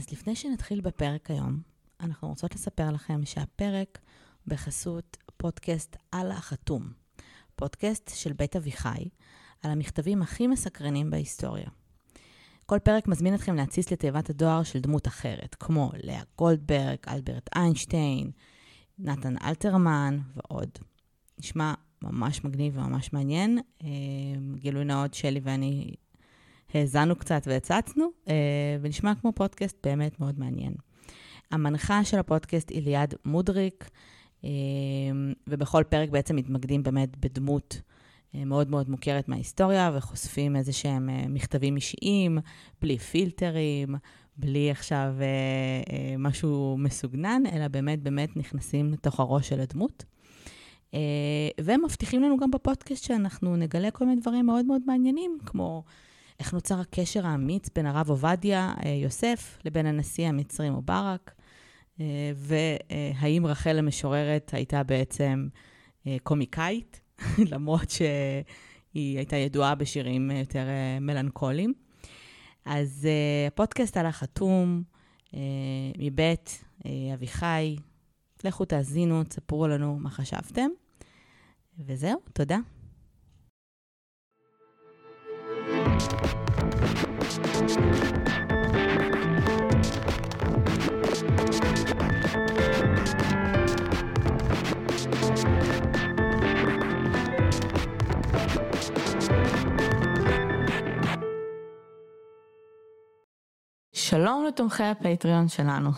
אז לפני שנתחיל בפרק היום, אנחנו רוצות לספר לכם שהפרק בחסות פודקאסט על החתום, פודקאסט של בית אביחי, על המכתבים הכי מסקרנים בהיסטוריה. כל פרק מזמין אתכם להציץ לתיבת הדואר של דמות אחרת, כמו לאה גולדברג, אלברט איינשטיין, נתן אלתרמן ועוד. נשמע ממש מגניב וממש מעניין. אה, גילוי נאות, שלי ואני האזנו קצת והצצנו, אה, ונשמע כמו פודקאסט באמת מאוד מעניין. המנחה של הפודקאסט היא ליעד מודריק, אה, ובכל פרק בעצם מתמקדים באמת בדמות מאוד מאוד מוכרת מההיסטוריה, וחושפים איזה שהם מכתבים אישיים, בלי פילטרים, בלי עכשיו משהו מסוגנן, אלא באמת באמת נכנסים לתוך הראש של הדמות. והם מבטיחים לנו גם בפודקאסט שאנחנו נגלה כל מיני דברים מאוד מאוד מעניינים, כמו איך נוצר הקשר האמיץ בין הרב עובדיה יוסף לבין הנשיא המצרי מובארק, והאם רחל המשוררת הייתה בעצם קומיקאית, למרות שהיא הייתה ידועה בשירים יותר מלנכוליים. אז הפודקאסט על החתום, מבית אביחי, לכו תאזינו, תספרו לנו מה חשבתם. וזהו, תודה. שלום לתומכי הפטריון שלנו.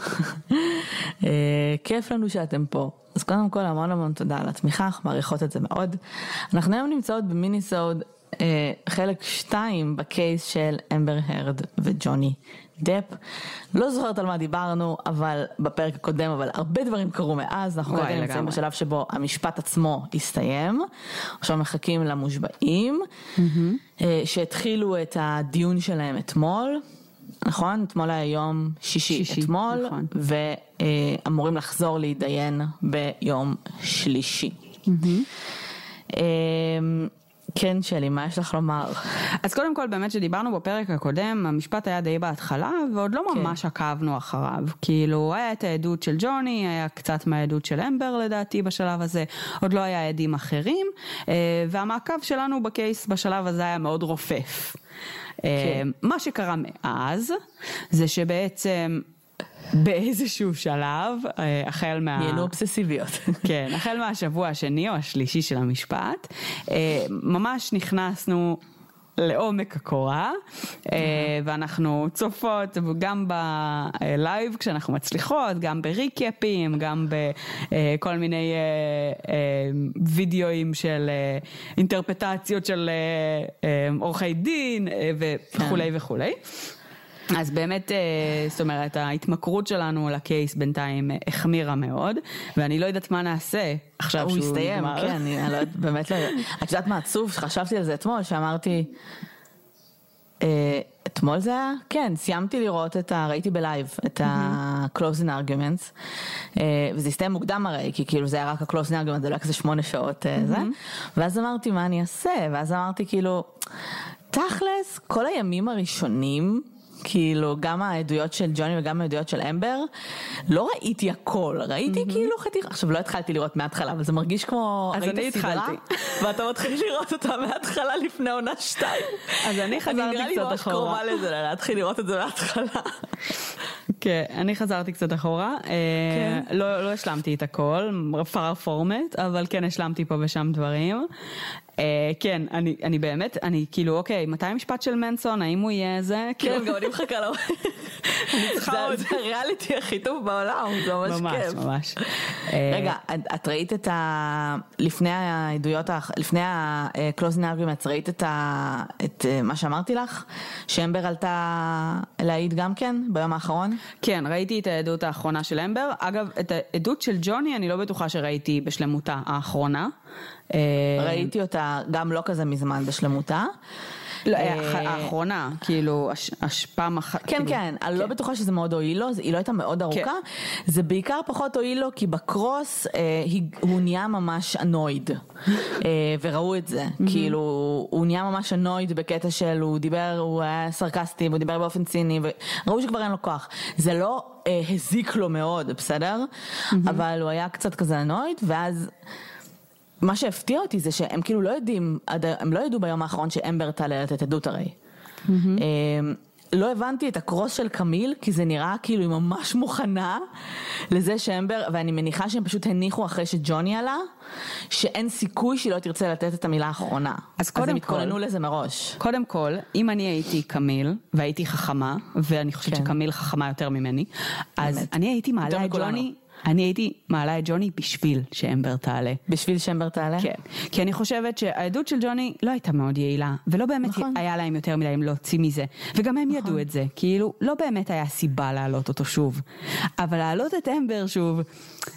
כיף לנו שאתם פה. אז קודם כל המון המון תודה על התמיכה, אנחנו מעריכות את זה מאוד. אנחנו היום נמצאות במיני סוד אה, חלק 2 בקייס של אמבר הרד וג'וני דפ. לא זוכרת על מה דיברנו, אבל בפרק הקודם, אבל הרבה דברים קרו מאז, אנחנו כרגע נמצאים בשלב שבו המשפט עצמו הסתיים. עכשיו מחכים למושבעים, mm-hmm. שהתחילו את הדיון שלהם אתמול. נכון? אתמול היה יום שישי, שישי אתמול, נכון. ואמורים לחזור להתדיין ביום שלישי. Mm-hmm. כן שלי, מה יש לך לומר? אז קודם כל באמת שדיברנו בפרק הקודם, המשפט היה די בהתחלה ועוד לא כן. ממש עקבנו אחריו. כאילו היה את העדות של ג'וני, היה קצת מהעדות של אמבר לדעתי בשלב הזה, עוד לא היה עדים אחרים, אה, והמעקב שלנו בקייס בשלב הזה היה מאוד רופף. כן. אה, מה שקרה מאז, זה שבעצם באיזשהו שלב, אה, החל מה... נהיינו אובססיביות. כן, החל מהשבוע השני או השלישי של המשפט, אה, ממש נכנסנו לעומק הקורה, אה, ואנחנו צופות גם בלייב כשאנחנו מצליחות, גם בריקאפים, גם בכל מיני וידאוים של אינטרפטציות של עורכי דין וכולי כן. וכולי. אז באמת, אה, זאת אומרת, ההתמכרות שלנו לקייס בינתיים אה, החמירה מאוד, ואני לא יודעת מה נעשה עכשיו שהוא הסתיים, כן, אני לא יודעת, באמת לא יודעת. את יודעת מה עצוב? חשבתי על זה אתמול, שאמרתי, אה, אתמול זה היה? כן, סיימתי לראות את ה... ראיתי בלייב את ה-closing arguments, וזה הסתיים מוקדם הרי, כי כאילו זה היה רק ה-closing arguments, זה לא היה כזה שמונה שעות זה, ואז אמרתי מה אני אעשה, ואז אמרתי כאילו, תכלס, כל הימים הראשונים, כאילו גם העדויות של ג'וני וגם העדויות של אמבר, לא ראיתי הכל, ראיתי mm-hmm. כאילו חתיך, עכשיו לא התחלתי לראות מההתחלה, אבל זה מרגיש כמו, אז אני התחלתי, ואתה מתחיל לראות אותה מההתחלה לפני עונה שתיים. אז אני חזרתי קצת אחורה. אני נראה לי ממש קרובה לזה, להתחיל לראות את זה מההתחלה. כן, אני חזרתי קצת אחורה, אה, כן. לא, לא השלמתי את הכל, פאר פורמט, אבל כן השלמתי פה ושם דברים. אה, כן, אני, אני באמת, אני כאילו, אוקיי, מתי המשפט של מנסון, האם הוא יהיה זה? כן, כאילו... גם אני מחכה לו. זה הריאליטי הכי טוב בעולם, זה ממש כיף. ממש, ממש. רגע, את ראית את ה... לפני העדויות, לפני ה-closing arguments, ראית את, ה... את אה, מה שאמרתי לך? שאמבר עלתה להעיד גם כן, ביום האחרון? כן, ראיתי את העדות האחרונה של אמבר. אגב, את העדות של ג'וני אני לא בטוחה שראיתי בשלמותה האחרונה. ראיתי אותה גם לא כזה מזמן בשלמותה. לא, אה, האחרונה, כאילו, הש- הש- פעם אחת. כן, כאילו, כן, אני לא בטוחה שזה מאוד הועיל לו, היא לא הייתה מאוד ארוכה, זה בעיקר פחות הועיל לו כי בקרוס אה, הוא נהיה ממש אנויד, אה, וראו את זה, כאילו הוא נהיה ממש אנויד בקטע של הוא דיבר, הוא היה סרקסטי, והוא דיבר באופן ציני, וראו שכבר אין לו כוח, זה לא אה, הזיק לו מאוד, בסדר? אבל הוא היה קצת כזה אנויד, ואז... מה שהפתיע אותי זה שהם כאילו לא יודעים, הם לא ידעו ביום האחרון שאמבר תעלה לתת עדות הרי. אמ, לא הבנתי את הקרוס של קמיל, כי זה נראה כאילו היא ממש מוכנה לזה שאמבר, ואני מניחה שהם פשוט הניחו אחרי שג'וני עלה, שאין סיכוי שהיא לא תרצה לתת את המילה האחרונה. אז קודם הם כל- התכוננו לזה מראש. קודם כל, אם אני הייתי קמיל, והייתי חכמה, ואני חושבת כן. שקמיל חכמה יותר ממני, אז באמת. אני הייתי מעלה את. ג'וני, אני הייתי מעלה את ג'וני בשביל שאמבר תעלה. בשביל שאמבר תעלה? כן, כי אני חושבת שהעדות של ג'וני לא הייתה מאוד יעילה, ולא באמת נכון. היה להם יותר מדי להוציא מזה, וגם הם ידעו את זה, כאילו לא באמת היה סיבה להעלות אותו שוב, אבל להעלות את אמבר שוב,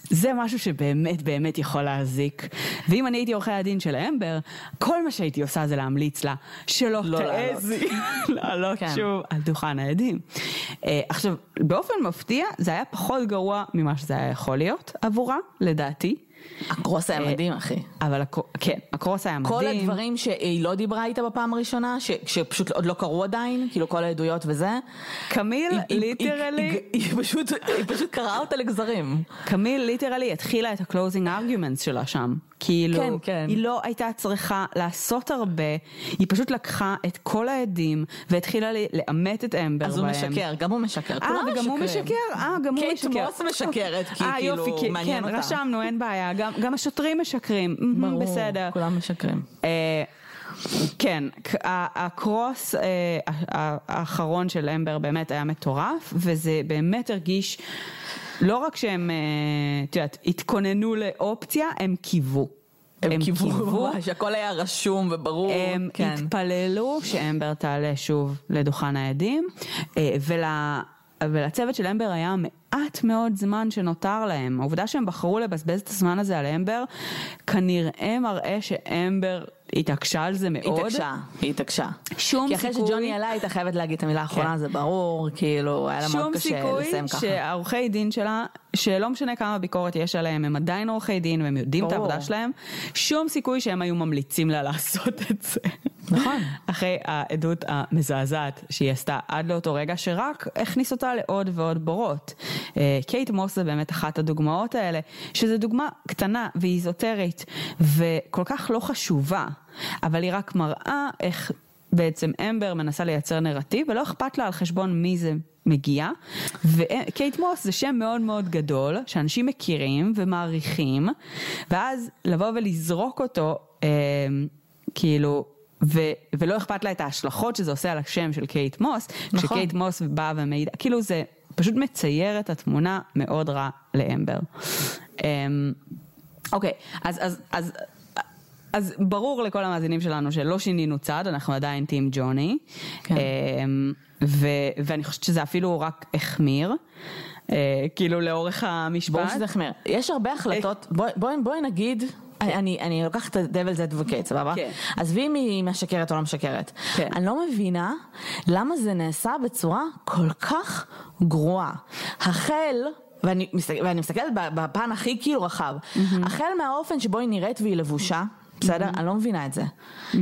זה משהו שבאמת באמת יכול להזיק, ואם אני הייתי עורכי הדין של אמבר, כל מה שהייתי עושה זה להמליץ לה שלא לא תעזי לעלות כן. שוב על דוכן העדים. אה, עכשיו, באופן מפתיע זה היה פחות גרוע ממה שזה היה יכול להיות עבורה, לדעתי. הקרוס היה אה, מדהים אחי. אבל. כן, הקרוס היה מדהים. כל הדברים שהיא לא דיברה איתה בפעם הראשונה, ש- שפשוט עוד לא קרו עדיין, כאילו כל העדויות וזה, קמיל היא- היא- literally, היא- היא פשוט, היא פשוט קרעה אותה לגזרים. קמיל literally התחילה את ה-closing arguments שלה שם. כאילו, כן, כן. היא לא הייתה צריכה לעשות הרבה, היא פשוט לקחה את כל העדים והתחילה לאמת את אמבר אז הוא בהם. משקר, גם הוא משקר, אה, כולם וגם הוא משקרים. משקר, אה, גם הוא קייט משקר. מוס משקרת, כי אה, כאילו יופי, מעניין כן, אותה. רשמנו, אין בעיה, גם- גם השוטרים משקרים, ברור, בסדר. כולם משקרים. אה, כן, הקרוס אה, האחרון של אמבר באמת היה מטורף, וזה באמת הרגיש, לא רק שהם, אה, את יודעת, התכוננו לאופציה, הם קיוו. הם קיוו ממש, הכל היה רשום וברור. הם כן. התפללו שאמבר תעלה שוב לדוכן העדים, אה, ול... ולצוות של אמבר היה מעט מאוד זמן שנותר להם. העובדה שהם בחרו לבזבז את הזמן הזה על אמבר, כנראה מראה שאמבר התעקשה על זה מאוד. היא התעקשה, היא התעקשה. שום כי אחרי סיכוי- שג'וני עלה הייתה חייבת להגיד את המילה האחרונה, כן. זה ברור, כאילו, היה לה מאוד שום קשה סיכוי לסיים ככה. שהעורכי דין שלה, שלא משנה כמה ביקורת יש עליהם, הם עדיין עורכי דין והם יודעים את ברור. העבודה שלהם, שום סיכוי שהם היו ממליצים לה לעשות את זה. נכון. אחרי העדות המזעזעת שהיא עשתה עד לאותו רגע, שרק הכניס אותה לעוד ועוד בורות. אה, קייט מוס זה באמת אחת הדוגמאות האלה, שזו דוגמה קטנה ואיזוטרית, וכל כך לא חשובה, אבל היא רק מראה איך בעצם אמבר מנסה לייצר נרטיב, ולא אכפת לה על חשבון מי זה מגיע. וקייט מוס זה שם מאוד מאוד גדול, שאנשים מכירים ומעריכים, ואז לבוא ולזרוק אותו, אה, כאילו... ו- ולא אכפת לה את ההשלכות שזה עושה על השם של קייט מוס, נכון. כשקייט מוס באה ומעידה, כאילו זה פשוט מצייר את התמונה מאוד רע לאמבר. אמ, אוקיי, אז, אז, אז, אז ברור לכל המאזינים שלנו שלא שינינו צד, אנחנו עדיין טים ג'וני, כן. אמ, ו- ואני חושבת שזה אפילו רק החמיר, אה, כאילו לאורך המשפט. ברור שזה החמיר. יש הרבה החלטות, בואי בואי- בואי נגיד, אני- אני לוקחת את ה-Devil's Advocate, סבבה? כן. עזבי אם היא משקרת או לא משקרת. כן. אני לא מבינה למה זה נעשה בצורה כל כך גרועה. החל... ואני, מסתכל, ואני מסתכלת בפן הכי כאילו רחב, החל מהאופן שבו היא נראית והיא לבושה, בסדר? אני לא מבינה את זה.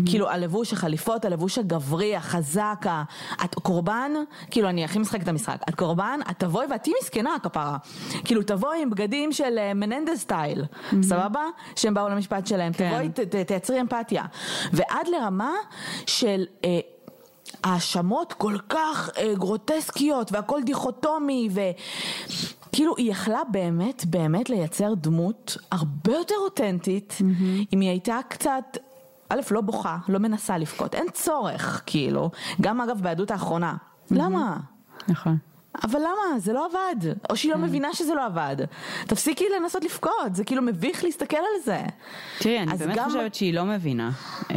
כאילו הלבוש, החליפות, הלבוש הגברי, החזק, ה- את קורבן, כאילו אני הכי משחקת את המשחק, את קורבן, את תבואי ואת תהיי מסכנה כפרה. כאילו תבואי עם בגדים של אה, מננדס סטייל, סבבה? שהם באו למשפט שלהם, כן. תבואי, ת- ת- תייצרי אמפתיה. ועד לרמה של... אה, האשמות כל כך אה, גרוטסקיות והכל דיכוטומי וכאילו היא יכלה באמת באמת לייצר דמות הרבה יותר אותנטית אם היא הייתה קצת א' לא בוכה לא מנסה לבכות אין צורך כאילו גם אגב בעדות האחרונה למה? נכון. אבל למה? זה לא עבד. או שהיא לא מבינה שזה לא עבד. תפסיקי לנסות לבכות, זה כאילו מביך להסתכל על זה. תראי, אני באמת גם- חושבת שהיא לא מבינה. אמ,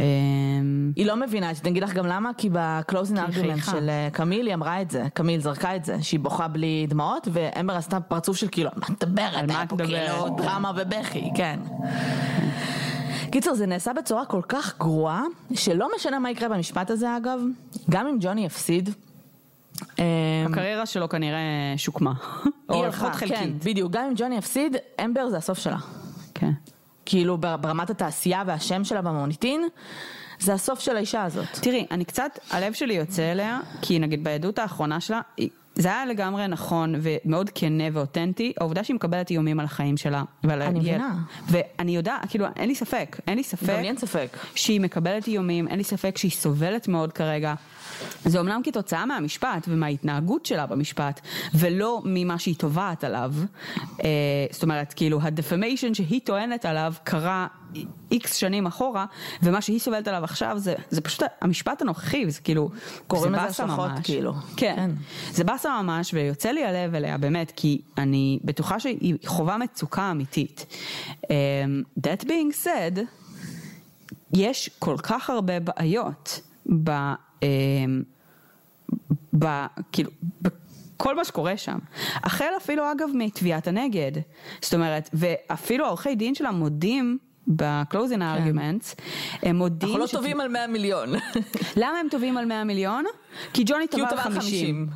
היא לא מבינה, אני אגיד לך גם למה, כי ב closing argument. של אה, קמיל היא אמרה את זה, קמיל זרקה את זה, שהיא בוכה בלי דמעות, ואמבר עשתה פרצוף של כאילו, מה את מדברת? מה היה את פה מדברת? כאילו דרמה ובכי, כן. קיצר, זה נעשה בצורה כל כך גרועה, שלא משנה מה יקרה במשפט הזה אגב, גם אם ג'וני יפסיד. אמ, הקריירה שלו כנראה שוקמה, או לפחות חלקית. כן, בדיוק, גם אם ג'וני יפסיד, אמבר זה הסוף שלה. כן. כאילו ברמת התעשייה והשם שלה במוניטין, זה הסוף של האישה הזאת. תראי, אני קצת, הלב שלי יוצא אליה, כי נגיד בעדות האחרונה שלה, זה היה לגמרי נכון ומאוד כנה ואותנטי, העובדה שהיא מקבלת איומים על החיים שלה ועל אני מבינה. ואני יודעת, כאילו, אין לי ספק, אין לי ספק. גם לי אין ספק. שהיא מקבלת איומים, אין לי ספק שהיא סובלת מאוד כרגע. זה אומנם כתוצאה מהמשפט ומההתנהגות שלה במשפט, ולא ממה שהיא תובעת עליו. אה, זאת אומרת, כאילו, הדפמיישן שהיא טוענת עליו קרה איקס שנים אחורה, ומה שהיא סובלת עליו עכשיו זה, זה פשוט המשפט הנוכחי, זה כאילו, קוראים לזה השלכות כאילו. כן, כן, זה באסה ממש, ויוצא לי הלב אליה באמת, כי אני בטוחה שהיא חווה מצוקה אמיתית. Um, that being said, יש כל כך הרבה בעיות ב... Um, ב... כאילו, כל מה שקורה שם. החל אפילו אגב מתביעת הנגד. זאת אומרת, ואפילו עורכי דין שלה מודים ב-closing כן. arguments, הם מודים... אנחנו לא טובים על 100 מיליון. למה הם טובים על 100 מיליון? כי ג'וני תובע על 50.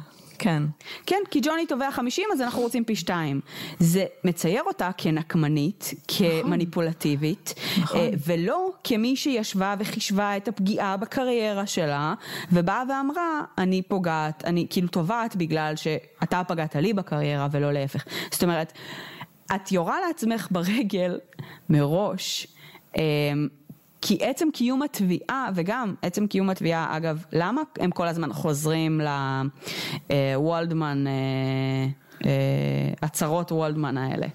כן. כן, כי ג'וני תובע 50 אז אנחנו רוצים פי שתיים. זה מצייר אותה כנקמנית, כמניפולטיבית, נכון. אה, ולא כמי שישבה וחישבה את הפגיעה בקריירה שלה, ובאה ואמרה, אני פוגעת, אני כאילו תובעת בגלל שאתה פגעת לי בקריירה ולא להפך. זאת אומרת, את יורה לעצמך ברגל מראש. כי עצם קיום התביעה, וגם עצם קיום התביעה, אגב, למה הם כל הזמן חוזרים לוולדמן, אה, אה, הצהרות וולדמן האלה?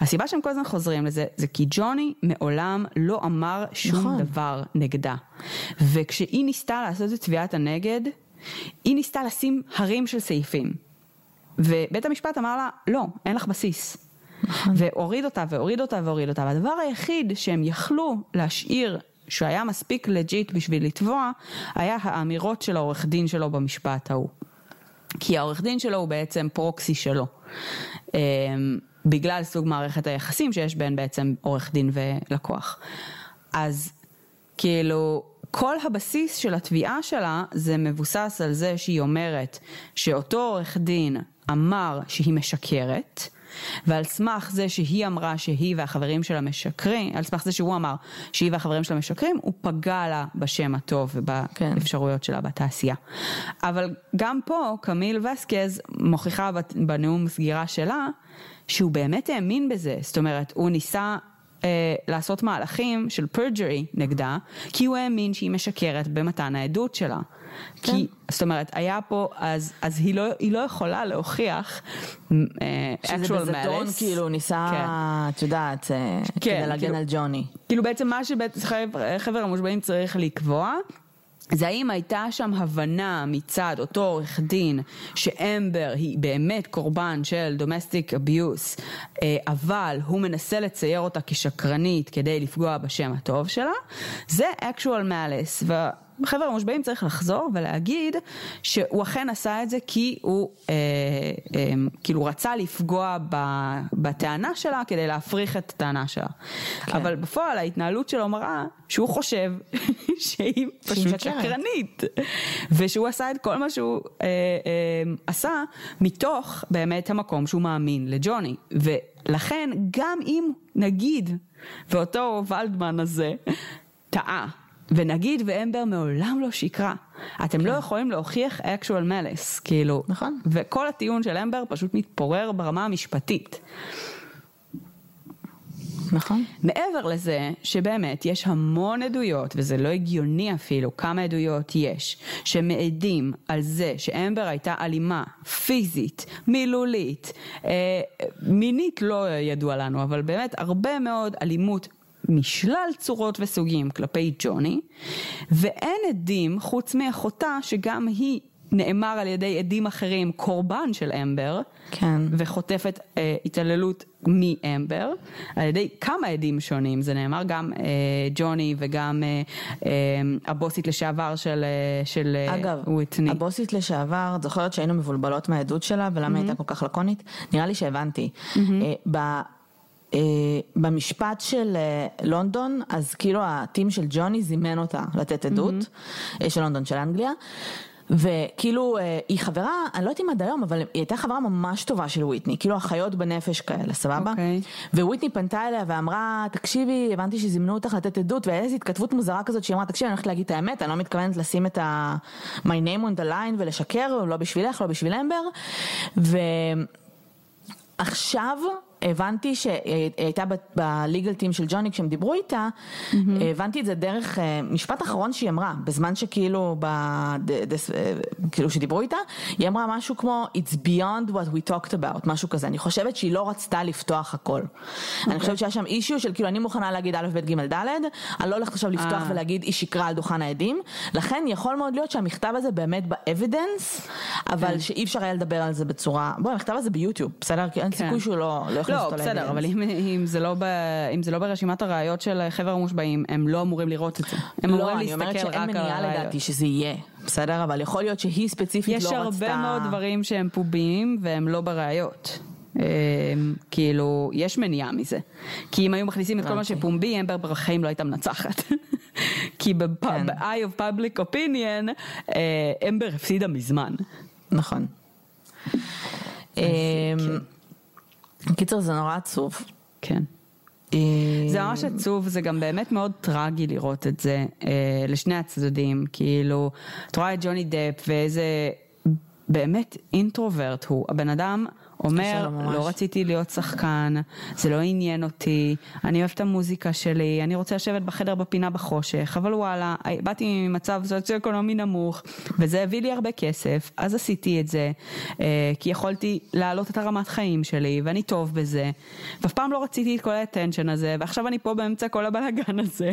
הסיבה שהם כל הזמן חוזרים לזה, זה כי ג'וני מעולם לא אמר שום נכון. דבר נגדה. וכשהיא ניסתה לעשות את תביעת הנגד, היא ניסתה לשים הרים של סעיפים. ובית המשפט אמר לה, לא, אין לך בסיס. נכון. והוריד אותה והוריד אותה והוריד אותה, והדבר היחיד שהם יכלו להשאיר שהיה מספיק לג'יט בשביל לתבוע, היה האמירות של העורך דין שלו במשפט ההוא. כי העורך דין שלו הוא בעצם פרוקסי שלו. אמ, בגלל סוג מערכת היחסים שיש בין בעצם עורך דין ולקוח. אז כאילו, כל הבסיס של התביעה שלה זה מבוסס על זה שהיא אומרת שאותו עורך דין אמר שהיא משקרת, ועל סמך זה שהיא אמרה שהיא והחברים שלה משקרים, על סמך זה שהוא אמר שהיא והחברים שלה משקרים, הוא פגע לה בשם הטוב ובאפשרויות כן. שלה בתעשייה. אבל גם פה קמיל וסקז מוכיחה בנאום סגירה שלה שהוא באמת האמין בזה, זאת אומרת הוא ניסה אה, לעשות מהלכים של פרג'רי נגדה, כי הוא האמין שהיא משקרת במתן העדות שלה. כן. כי, זאת אומרת, היה פה, אז, אז היא, לא, היא לא יכולה להוכיח uh, שזה בזדון, כאילו, ניסה, כן. את יודעת, אה, כן, כדי להגן כאילו, על ג'וני. כאילו בעצם מה שחבר המושבעים צריך לקבוע, זה האם הייתה שם הבנה מצד אותו עורך דין שאמבר היא באמת קורבן של דומסטיק אביוס, אבל הוא מנסה לצייר אותה כשקרנית כדי לפגוע בשם הטוב שלה, זה actual malice. חבר'ה המושבעים צריך לחזור ולהגיד שהוא אכן עשה את זה כי הוא אה, אה, כאילו רצה לפגוע ב, בטענה שלה כדי להפריך את הטענה שלה. כן. אבל בפועל ההתנהלות שלו מראה שהוא חושב שהיא פשוט שקרנית. ושהוא עשה את כל מה שהוא אה, אה, עשה מתוך באמת המקום שהוא מאמין לג'וני. ולכן גם אם נגיד ואותו ולדמן הזה טעה ונגיד ואמבר מעולם לא שיקרה, אתם כן. לא יכולים להוכיח actual malice, כאילו, נכון, וכל הטיעון של אמבר פשוט מתפורר ברמה המשפטית. נכון. מעבר לזה שבאמת יש המון עדויות, וזה לא הגיוני אפילו כמה עדויות יש, שמעידים על זה שאמבר הייתה אלימה, פיזית, מילולית, אה, מינית לא ידוע לנו, אבל באמת הרבה מאוד אלימות משלל צורות וסוגים כלפי ג'וני, ואין עדים חוץ מאחותה שגם היא נאמר על ידי עדים אחרים קורבן של אמבר, כן. וחוטפת אה, התעללות מאמבר, על ידי כמה עדים שונים, זה נאמר גם אה, ג'וני וגם אה, אה, הבוסית לשעבר של, אה, של אה, אגב, וויטני. הבוסית לשעבר, את זוכרת שהיינו מבולבלות מהעדות שלה ולמה mm-hmm. הייתה כל כך לקונית? נראה לי שהבנתי. Mm-hmm. אה, במשפט של אה, לונדון, אז כאילו הטים של ג'וני זימן אותה לתת עדות, mm-hmm. של לונדון של אנגליה. וכאילו היא חברה, אני לא יודעת אם עד היום, אבל היא הייתה חברה ממש טובה של וויטני, כאילו אחיות בנפש כאלה, סבבה? אוקיי. Okay. וויטני פנתה אליה ואמרה, תקשיבי, הבנתי שזימנו אותך לתת עדות, ואיזו התכתבות מוזרה כזאת שהיא אמרה, תקשיבי, אני הולכת להגיד את האמת, אני לא מתכוונת לשים את ה... my name on the line ולשקר, לא בשבילך, לא בשביל אמבר. ועכשיו הבנתי שהיא הייתה בליגל טים של ג'וני כשהם דיברו איתה. הבנתי את זה דרך אה, משפט אחרון שהיא אמרה, בזמן שכאילו, אה, כאילו שדיברו איתה, היא אמרה משהו כמו It's beyond what we talked about, משהו כזה, אני חושבת שהיא לא רצתה לפתוח הכל. אני חושבת שהיה שם אישיו של כאילו אני מוכנה להגיד א', ב', ג', ד', אני לא הולכת עכשיו לפתוח uh. ולהגיד היא שקרה על דוכן העדים, לכן יכול מאוד להיות שהמכתב הזה באמת באבידנס, אבל כן. שאי אפשר היה לדבר על זה בצורה, בואי המכתב הזה ביוטיוב, בסדר? כי אין כן. סיכוי שהוא לא, לא יכול לא, בסדר, אבל אם, אם, זה לא ב, אם זה לא ברשימת הראיות של חבר המושבעים, הם לא אמורים לראות את זה. הם לא, אמורים להסתכל רק על הראיות. אני אומרת שאין מניעה לדעתי שזה יהיה, בסדר? אבל יכול להיות שהיא ספציפית לא רצתה... יש הרבה מאוד דברים שהם פוביים והם לא בראיות. כאילו, יש מניעה מזה. כי אם היו מכניסים את כל מה אוקיי. שפומבי, אמבר בחיים לא הייתה מנצחת. כי כן. ב-eye of public opinion, אה, אמבר הפסידה מזמן. נכון. כן. קיצר זה נורא עצוב. כן. אה, זה ממש עצוב, זה גם באמת מאוד טרגי לראות את זה אה, לשני הצדדים, כאילו, את רואה את ג'וני דפ ואיזה באמת אינטרוברט הוא, הבן אדם אומר, לא רציתי להיות שחקן, זה לא עניין אותי, אני אוהב את המוזיקה שלי, אני רוצה לשבת בחדר בפינה בחושך, אבל וואלה, באתי ממצב סוציו-אקונומי נמוך, וזה הביא לי הרבה כסף, אז עשיתי את זה, אה, כי יכולתי להעלות את הרמת חיים שלי, ואני טוב בזה, ואף פעם לא רציתי את כל האטנשן הזה, ועכשיו אני פה באמצע כל הבלאגן הזה,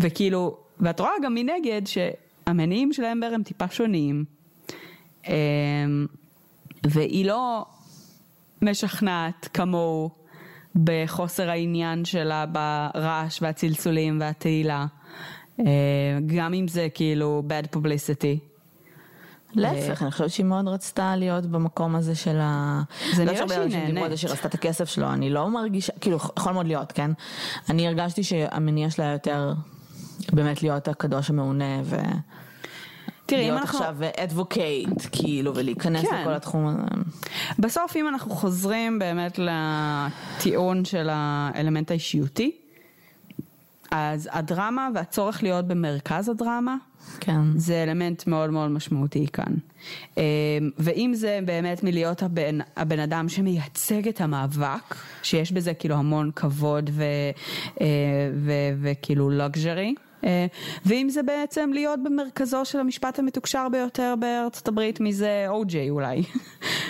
וכאילו, ואת רואה גם מנגד שהמניעים של אמבר הם טיפה שונים. אה, והיא לא, משכנעת כמוהו בחוסר העניין שלה ברעש והצלצולים והתהילה. אה, גם אם זה כאילו bad publicity. להפך, אני חושבת שהיא מאוד רצתה להיות במקום הזה של ה... זה לא נראה שהיא נהנית. לא שהיא רצתה את הכסף שלו, אני לא מרגישה, כאילו, יכול מאוד להיות, כן? אני הרגשתי שהמניע שלה יותר באמת להיות הקדוש המעונה ו... תראי, אם אנחנו... להיות עכשיו אדבוקייט, כאילו, ולהיכנס כן. לכל התחום הזה. בסוף, אם אנחנו חוזרים באמת לטיעון של האלמנט האישיותי, אז הדרמה והצורך להיות במרכז הדרמה, כן. זה אלמנט מאוד מאוד משמעותי כאן. אמ, ואם זה באמת מלהיות הבן, הבן אדם שמייצג את המאבק, שיש בזה כאילו המון כבוד אה, וכאילו לוגז'רי, אה, ואם זה בעצם להיות במרכזו של המשפט המתוקשר ביותר בארצות הברית מזה או-ג'יי אולי.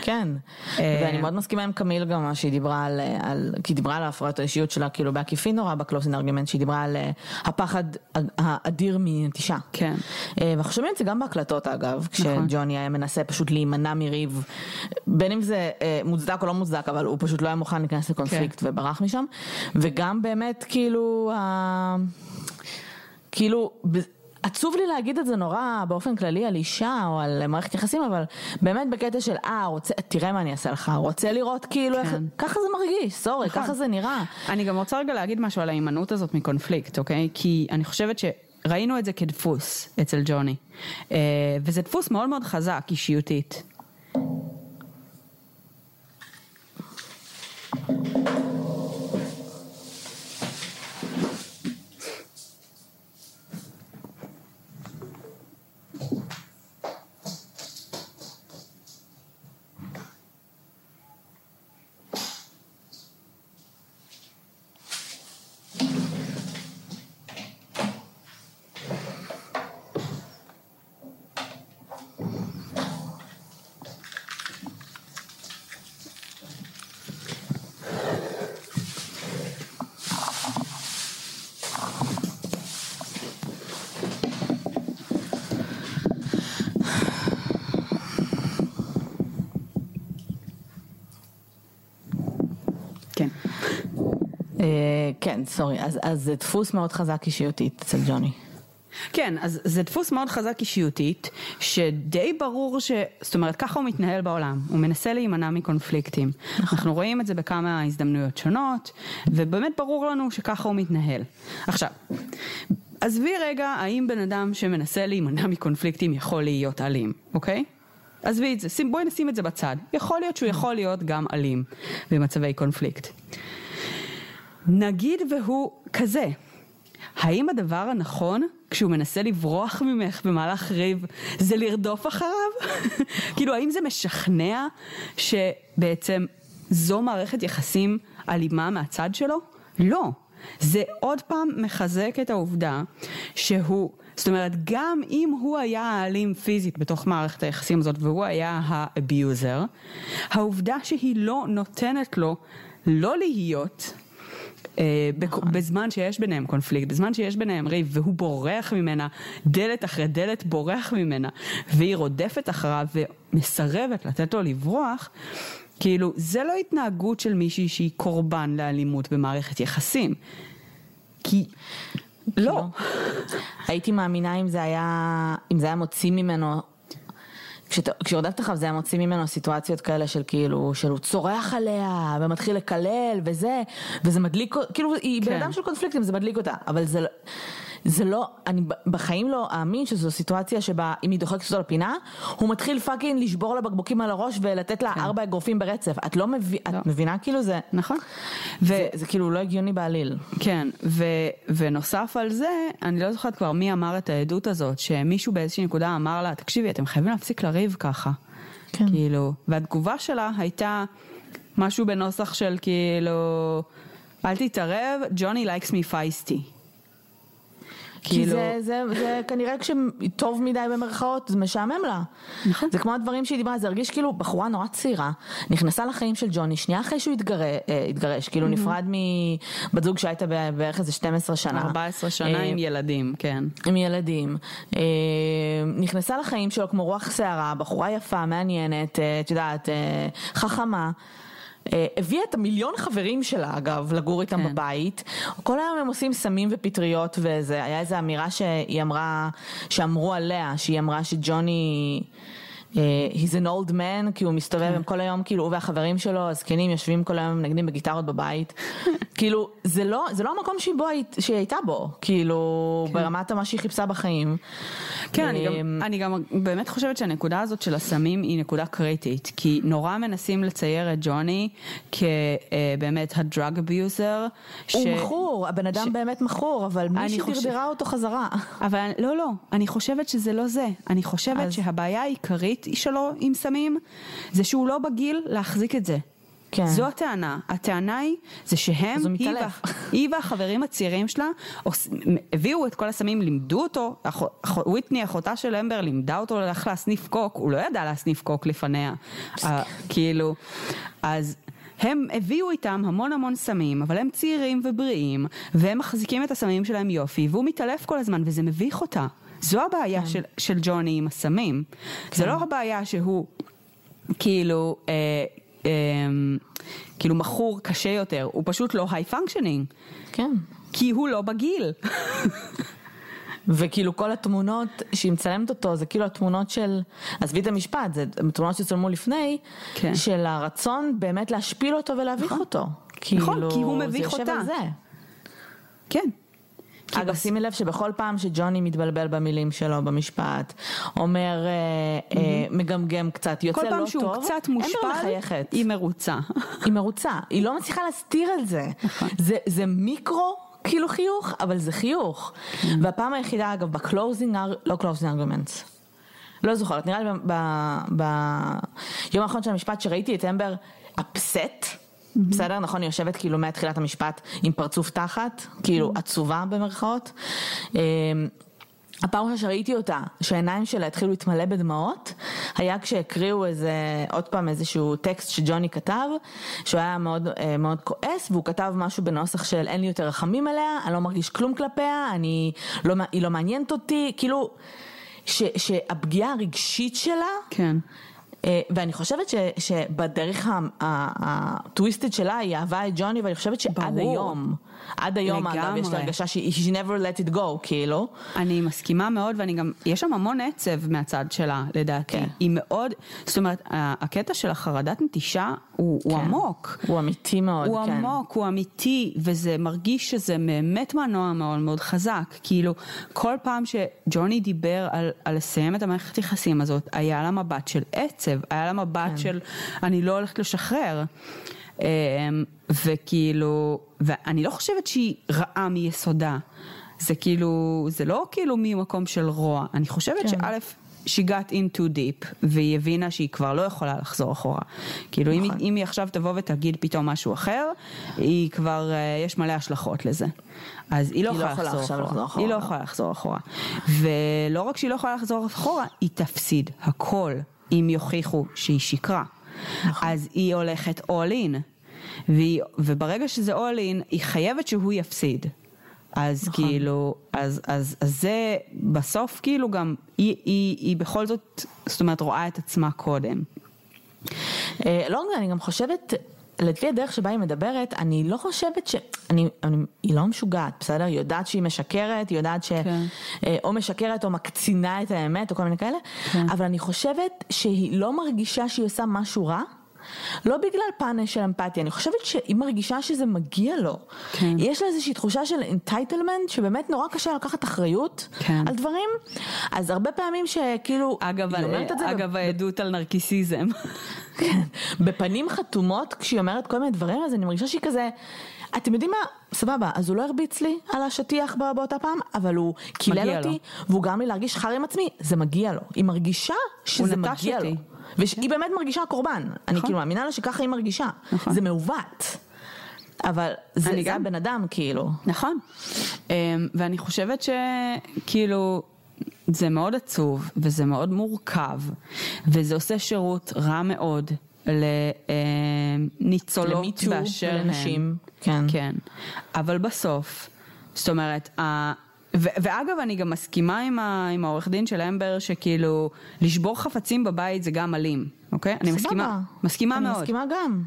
כן, אה, ואני מאוד מסכימה עם קמיל גם מה שהיא דיברה על, על כי היא דיברה על הפרעת האישיות שלה כאילו בעקיפין נורא בקלוסין ארגמנט, שהיא דיברה על אה, הפחד האדיר מנטישה. כן. ואנחנו שומעים את זה גם בהקלטות אגב, נכון. כשג'וני היה מנסה פשוט להימנע מריב, בין אם זה מוצדק או לא מוצדק, אבל הוא פשוט לא היה מוכן להיכנס לקונפליקט כן. וברח משם, וגם באמת כאילו כאילו, עצוב לי להגיד את זה נורא באופן כללי על אישה או על מערכת יחסים, אבל באמת בקטע של אה, רוצה, תראה מה אני אעשה לך, רוצה לראות כאילו כן. איך, ככה זה מרגיש, סורי, נכון. ככה זה נראה. אני גם רוצה רגע להגיד משהו על ההימנעות הזאת מקונפליקט, אוקיי? כי אני חושבת ש... ראינו את זה כדפוס אצל ג'וני, אה, וזה דפוס מאוד מאוד חזק אישיותית. כן, סורי, אז, אז זה דפוס מאוד חזק אישיותית אצל ג'וני. כן, אז זה דפוס מאוד חזק אישיותית, שדי ברור ש... זאת אומרת, ככה הוא מתנהל בעולם, הוא מנסה להימנע מקונפליקטים. נכון. אנחנו רואים את זה בכמה הזדמנויות שונות, ובאמת ברור לנו שככה הוא מתנהל. עכשיו, עזבי רגע האם בן אדם שמנסה להימנע מקונפליקטים יכול להיות אלים, אוקיי? עזבי את זה, בואי נשים את זה בצד. יכול להיות שהוא יכול להיות גם אלים במצבי קונפליקט. נגיד והוא כזה, האם הדבר הנכון כשהוא מנסה לברוח ממך במהלך ריב זה לרדוף אחריו? כאילו האם זה משכנע שבעצם זו מערכת יחסים אלימה מהצד שלו? לא. זה עוד פעם מחזק את העובדה שהוא, זאת אומרת גם אם הוא היה האלים פיזית בתוך מערכת היחסים הזאת והוא היה האביוזר, העובדה שהיא לא נותנת לו לא להיות. בזמן שיש ביניהם קונפליקט, בזמן שיש ביניהם ריב והוא בורח ממנה, דלת אחרי דלת בורח ממנה, והיא רודפת אחריו ומסרבת לתת לו לברוח, כאילו זה לא התנהגות של מישהי שהיא קורבן לאלימות במערכת יחסים. כי לא. לא. הייתי מאמינה אם זה היה, אם זה היה מוציא ממנו כשהיא רודפת אחריו זה היה מוציא ממנו סיטואציות כאלה של כאילו, של הוא צורח עליה ומתחיל לקלל וזה, וזה מדליק, כאילו היא כן. בן אדם של קונפליקטים זה מדליק אותה, אבל זה לא... זה לא, אני בחיים לא אאמין שזו סיטואציה שבה אם היא דוחקת אותו לפינה, הוא מתחיל fucking לשבור לה בקבוקים על הראש ולתת לה כן. ארבע אגרופים ברצף. את לא, מבינה, לא. את מבינה כאילו זה, נכון. זה, זה כאילו לא הגיוני בעליל. כן, ונוסף על זה, אני לא זוכרת כבר מי אמר את העדות הזאת, שמישהו באיזושהי נקודה אמר לה, תקשיבי, אתם חייבים להפסיק לריב ככה. כן. כאילו, והתגובה שלה הייתה משהו בנוסח של כאילו, אל תתערב, Johnny likes me feisty. כי כאילו... זה, זה, זה כנראה כשטוב מדי במרכאות, זה משעמם לה. נכון. זה כמו הדברים שהיא דיברה, זה הרגיש כאילו בחורה נורא צעירה, נכנסה לחיים של ג'וני, שנייה אחרי שהוא התגר... אה, התגרש, כאילו mm-hmm. נפרד מבת זוג שהייתה בערך איזה 12 שנה. 14 שנה עם ילדים, כן. עם ילדים. אה, נכנסה לחיים שלו כמו רוח שערה, בחורה יפה, מעניינת, אה, את יודעת, חכמה. אה, הביאה את המיליון חברים שלה אגב לגור איתם כן. בבית, כל היום הם עושים סמים ופטריות וזה, היה איזו אמירה שהיא אמרה, שאמרו עליה, שהיא אמרה שג'וני... אה, he's an old man, כי הוא מסתובב, כן. כל היום, כאילו, הוא והחברים שלו, הזקנים, יושבים כל היום, מנגנים בגיטרות בבית. כאילו, זה לא, זה לא המקום שבו, שהיא הייתה בו, כאילו, כן. ברמת מה שהיא חיפשה בחיים. כן, אני גם, אמ, אני גם באמת חושבת שהנקודה הזאת של הסמים היא נקודה קריטית, כי נורא מנסים לצייר את ג'וני כבאמת אה, ה drug abuser. הוא מכור, הבן אדם ש... באמת מכור, אבל מישהי חושב... דרדרה אותו חזרה. אבל לא, לא, אני חושבת שזה לא זה. אני חושבת אז... שהבעיה העיקרית שלו עם סמים, זה שהוא לא בגיל להחזיק את זה. כן. זו הטענה. הטענה היא, זה שהם, היא, וה, היא והחברים הצעירים שלה, הביאו את כל הסמים, לימדו אותו, וויטני, אחותה של אמבר, לימדה אותו איך להסניף קוק, הוא לא ידע להסניף קוק לפניה. uh, כאילו, אז הם הביאו איתם המון המון סמים, אבל הם צעירים ובריאים, והם מחזיקים את הסמים שלהם יופי, והוא מתעלף כל הזמן, וזה מביך אותה. זו הבעיה כן. של, של ג'וני עם הסמים. כן. זה לא הבעיה שהוא כאילו, אה, אה, כאילו מכור קשה יותר, הוא פשוט לא high functioning. כן. כי הוא לא בגיל. וכאילו כל התמונות שהיא מצלמת אותו זה כאילו התמונות של, עזבי את המשפט, זה תמונות שצולמו לפני, כן. של הרצון באמת להשפיל אותו ולהביך נכון. אותו. כאילו, נכון, כי הוא מביך אותה. זה יושב על זה. כן. אגב, שימי לב שבכל פעם שג'וני מתבלבל במילים שלו במשפט, אומר, אה, אה, מגמגם קצת, יוצא לא טוב, כל פעם שהוא קצת מושפל, היא מרוצה. היא מרוצה, היא לא מצליחה להסתיר את זה. נכון. זה מיקרו כאילו חיוך, אבל זה חיוך. כן. והפעם היחידה, אגב, ב closing, לא closing arguments. לא זוכרת, נראה לי ביום האחרון של המשפט שראיתי את אמבר אפסט. בסדר? נכון, היא יושבת כאילו מתחילת המשפט עם פרצוף תחת, כאילו mm-hmm. עצובה במרכאות. אמ, הפעם שראיתי אותה, שהעיניים שלה התחילו להתמלא בדמעות, היה כשהקריאו איזה, עוד פעם איזשהו טקסט שג'וני כתב, שהוא היה מאוד, אה, מאוד כועס, והוא כתב משהו בנוסח של אין לי יותר רחמים עליה, אני לא מרגיש כלום כלפיה, אני, לא, היא לא מעניינת אותי, כאילו, ש, שהפגיעה הרגשית שלה, כן. אה, ואני חושבת ש, שבדרך הטוויסטד שלה היא אהבה את ג'וני, ואני חושבת שעד ברור. היום, עד היום אגב, יש לי הרגשה שהיא never let it go, כאילו. אני מסכימה מאוד, ואני גם, יש שם המון עצב מהצד שלה, לדעתי. כן. היא מאוד, זאת אומרת, הקטע של החרדת נטישה הוא, הוא כן. עמוק. הוא אמיתי מאוד, הוא כן. עמוק, הוא אמיתי, וזה מרגיש שזה באמת מנוע מאוד מאוד חזק. כאילו, כל פעם שג'וני דיבר על, על לסיים את המערכת יחסים הזאת, היה לה מבט של עצב, היה לה מבט כן. של אני לא הולכת לשחרר. אמ, וכאילו, ואני לא חושבת שהיא רעה מיסודה. זה כאילו, זה לא כאילו ממקום של רוע. אני חושבת כן. שא', she got in too deep, והיא הבינה שהיא כבר לא יכולה לחזור אחורה. כאילו, אם, היא- נכון. אם היא עכשיו תבוא ותגיד פתאום משהו אחר, היא כבר, אה, יש מלא השלכות לזה. אז היא לא היא לא יכולה יכולה לחזור אחורה. לחזור אחורה, היא לא לא. יכולה לחזור אחורה. ולא רק שהיא לא יכולה לחזור אחורה, היא תפסיד הכל, אם יוכיחו שהיא שיקרה. נכון. אז היא הולכת all in. והיא, וברגע שזה all in, היא חייבת שהוא יפסיד. אז נכון. כאילו, אז, אז, אז זה בסוף כאילו גם, היא, היא, היא בכל זאת, זאת אומרת, רואה את עצמה קודם. אה, לא אני גם חושבת, לפי הדרך שבה היא מדברת, אני לא חושבת ש... אני, אני, היא לא משוגעת, בסדר? היא יודעת שהיא משקרת, היא יודעת ש... כן. אה, או משקרת או מקצינה את האמת או כל מיני כאלה, כן. אבל אני חושבת שהיא לא מרגישה שהיא עושה משהו רע. לא בגלל פן של אמפתיה, אני חושבת שהיא מרגישה שזה מגיע לו. כן. יש לה איזושהי תחושה של entitlement, שבאמת נורא קשה לקחת אחריות כן. על דברים, אז הרבה פעמים שכאילו, אגב, היא אומרת את זה, אגב העדות על נרקיסיזם. כן, בפנים חתומות כשהיא אומרת כל מיני דברים, אז אני מרגישה שהיא כזה, אתם יודעים מה, סבבה, אז הוא לא הרביץ לי על השטיח בא- באותה פעם, אבל הוא קילל אותי, לו. והוא גרם לי להרגיש חר עם עצמי, זה מגיע לו. היא מרגישה שזה מגיע אותי. לו. והיא באמת מרגישה קורבן. אני כאילו מאמינה לה שככה היא מרגישה. נכון. זה מעוות. אבל זה זה גם. הבן אדם, כאילו. נכון. אמ, ואני חושבת שכאילו, זה מאוד עצוב, וזה מאוד מורכב, וזה עושה שירות רע מאוד לניצולות למיטו באשר הן. ולנשים, כן. כן. אבל בסוף, זאת אומרת, ואגב, אני גם מסכימה עם, ה- עם העורך דין של אמבר, שכאילו, לשבור חפצים בבית זה גם אלים, אוקיי? אני סבבה. מסכימה, מסכימה אני מאוד. מסכימה גם.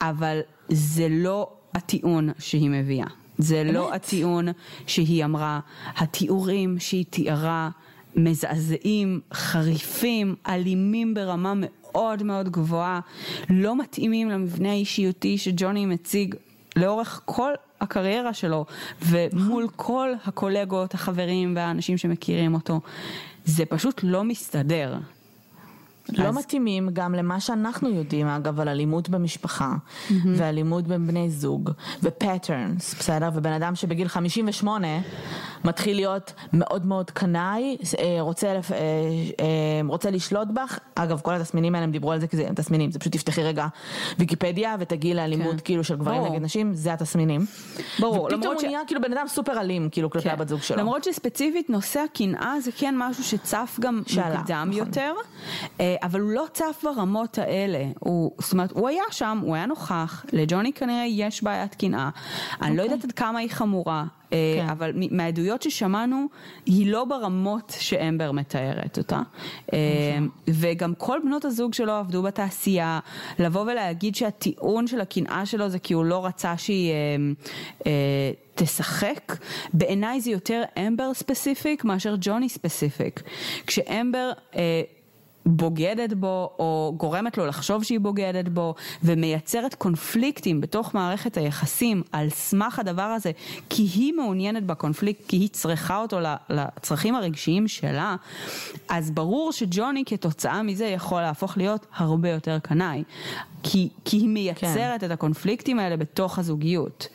אבל זה לא הטיעון שהיא מביאה. זה לא הטיעון שהיא אמרה. התיאורים שהיא תיארה מזעזעים, חריפים, אלימים ברמה מאוד מאוד גבוהה, לא מתאימים למבנה האישיותי שג'וני מציג לאורך כל הקריירה שלו, ומול כל הקולגות, החברים והאנשים שמכירים אותו. זה פשוט לא מסתדר. לא מתאימים גם למה שאנחנו יודעים אגב על אלימות במשפחה ואלימות בין בני זוג ופטרנס, בסדר? ובן אדם שבגיל 58 מתחיל להיות מאוד מאוד קנאי, אה, רוצה, אה, אה, רוצה לשלוט בך, אגב כל התסמינים האלה הם דיברו על זה כי זה תסמינים, זה פשוט תפתחי רגע ויקיפדיה ותגיעי לאלימות כן. כאילו של גברים ברור. נגד נשים, זה התסמינים. ברור, ופתאום הוא ש- נהיה כאילו בן אדם סופר אלים כאילו כלפי כן. הבת זוג שלו. למרות שספציפית נושא הקנאה זה כן משהו שצף גם שעלה, מוקדם נכון. יותר, אבל הוא לא צף ברמות האלה. הוא, זאת אומרת, הוא היה שם, הוא היה נוכח, לג'וני כנראה יש בעיית קנאה. אני לא יודעת עד כמה היא חמורה. אה, כן. אבל מהעדויות ששמענו, היא לא ברמות שאמבר מתארת אותה. אה, וגם כל בנות הזוג שלו עבדו בתעשייה, לבוא ולהגיד שהטיעון של הקנאה שלו זה כי הוא לא רצה שהיא אה, תשחק, בעיניי זה יותר אמבר ספציפיק מאשר ג'וני ספציפיק. כשאמבר... אה, בוגדת בו או גורמת לו לחשוב שהיא בוגדת בו ומייצרת קונפליקטים בתוך מערכת היחסים על סמך הדבר הזה כי היא מעוניינת בקונפליקט כי היא צריכה אותו לצרכים הרגשיים שלה אז ברור שג'וני כתוצאה מזה יכול להפוך להיות הרבה יותר קנאי כי, כי היא מייצרת כן. את הקונפליקטים האלה בתוך הזוגיות.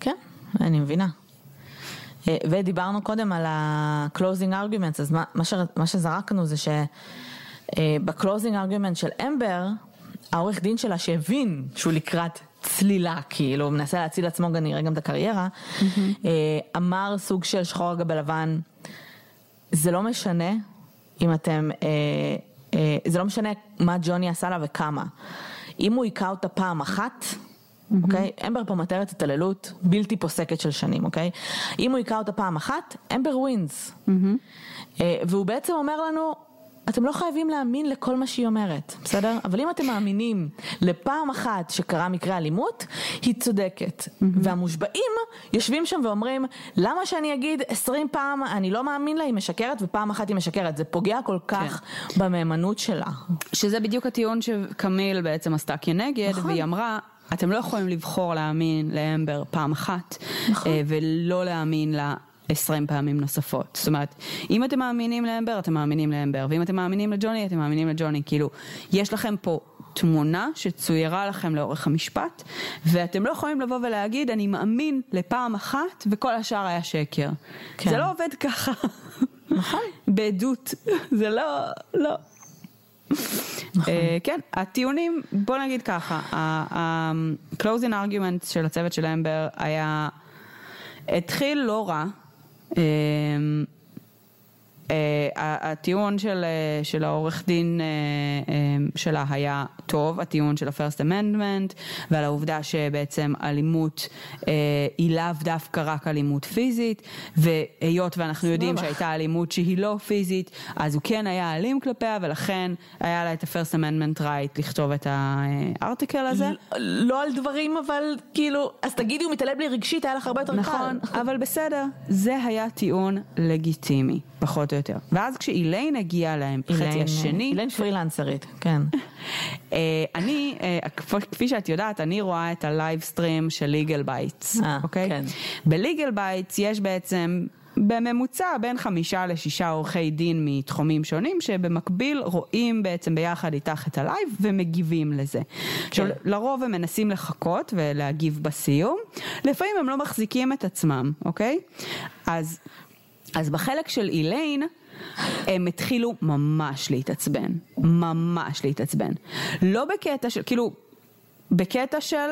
כן, אני מבינה. אה, ודיברנו קודם על ה-closing arguments, אז מה, מה, ש, מה שזרקנו זה שב-closing argument של אמבר, העורך דין שלה שהבין שהוא לקראת צלילה, כאילו, הוא מנסה להציל לעצמו כנראה גם את הקריירה, אה, אמר סוג של שחור על גבי לבן, זה לא משנה אם אתם, אה, אה, זה לא משנה מה ג'וני עשה לה וכמה. אם הוא היכה אותה פעם אחת, אוקיי? אמבר פה מתארת התעללות בלתי פוסקת של שנים, אוקיי? אם הוא היכה אותה פעם אחת, אמבר ווינס. אה, והוא בעצם אומר לנו, אתם לא חייבים להאמין לכל מה שהיא אומרת, בסדר? אבל אם אתם מאמינים לפעם אחת שקרה מקרה אלימות, היא צודקת. Mm-hmm. והמושבעים יושבים שם ואומרים, למה שאני אגיד עשרים פעם אני לא מאמין לה, היא משקרת, ופעם אחת היא משקרת. זה פוגע כל כך כן. במהימנות שלה. שזה בדיוק הטיעון שקמיל בעצם עשתה כנגד, נכון. והיא אמרה... אתם לא יכולים לבחור להאמין לאמבר פעם אחת, נכון. אה, ולא להאמין לה 20 פעמים נוספות. זאת אומרת, אם אתם מאמינים לאמבר, אתם מאמינים לאמבר, ואם אתם מאמינים לג'וני, אתם מאמינים לג'וני. כאילו, יש לכם פה תמונה שצוירה לכם לאורך המשפט, ואתם לא יכולים לבוא ולהגיד, אני מאמין לפעם אחת, וכל השאר היה שקר. כן. זה לא עובד ככה. נכון. בעדות. זה לא, לא. נכון. Uh, כן, הטיעונים, בוא נגיד ככה, ה-closing argument של הצוות של אמבר היה, התחיל לא רע, אה, הטיעון של, אה, של העורך דין אה, שלה היה טוב, הטיעון של ה-first amendment ועל העובדה שבעצם אלימות היא לאו דווקא רק אלימות פיזית והיות ואנחנו יודעים שהייתה אלימות שהיא לא פיזית אז הוא כן היה אלים כלפיה ולכן היה לה את ה-first amendment right לכתוב את הארטיקל הזה. לא על דברים אבל כאילו אז תגידי הוא מתעלל בי רגשית היה לך הרבה יותר קל. נכון, אבל בסדר, זה היה טיעון לגיטימי פחות או יותר. ואז כשאיליין הגיעה להם, חצי השני... איליין פרילנסרית, כן. אה, אני, אה, כפי שאת יודעת, אני רואה את ה live stream של Legal Bytes, אה, אוקיי? כן. ב Legal Bytes יש בעצם בממוצע בין חמישה לשישה עורכי דין מתחומים שונים שבמקביל רואים בעצם ביחד איתך את ה live ומגיבים לזה. כן. עכשיו לרוב הם מנסים לחכות ולהגיב בסיום, לפעמים הם לא מחזיקים את עצמם, אוקיי? אז אז בחלק של איליין, הם התחילו ממש להתעצבן, ממש להתעצבן. לא בקטע של, כאילו, בקטע של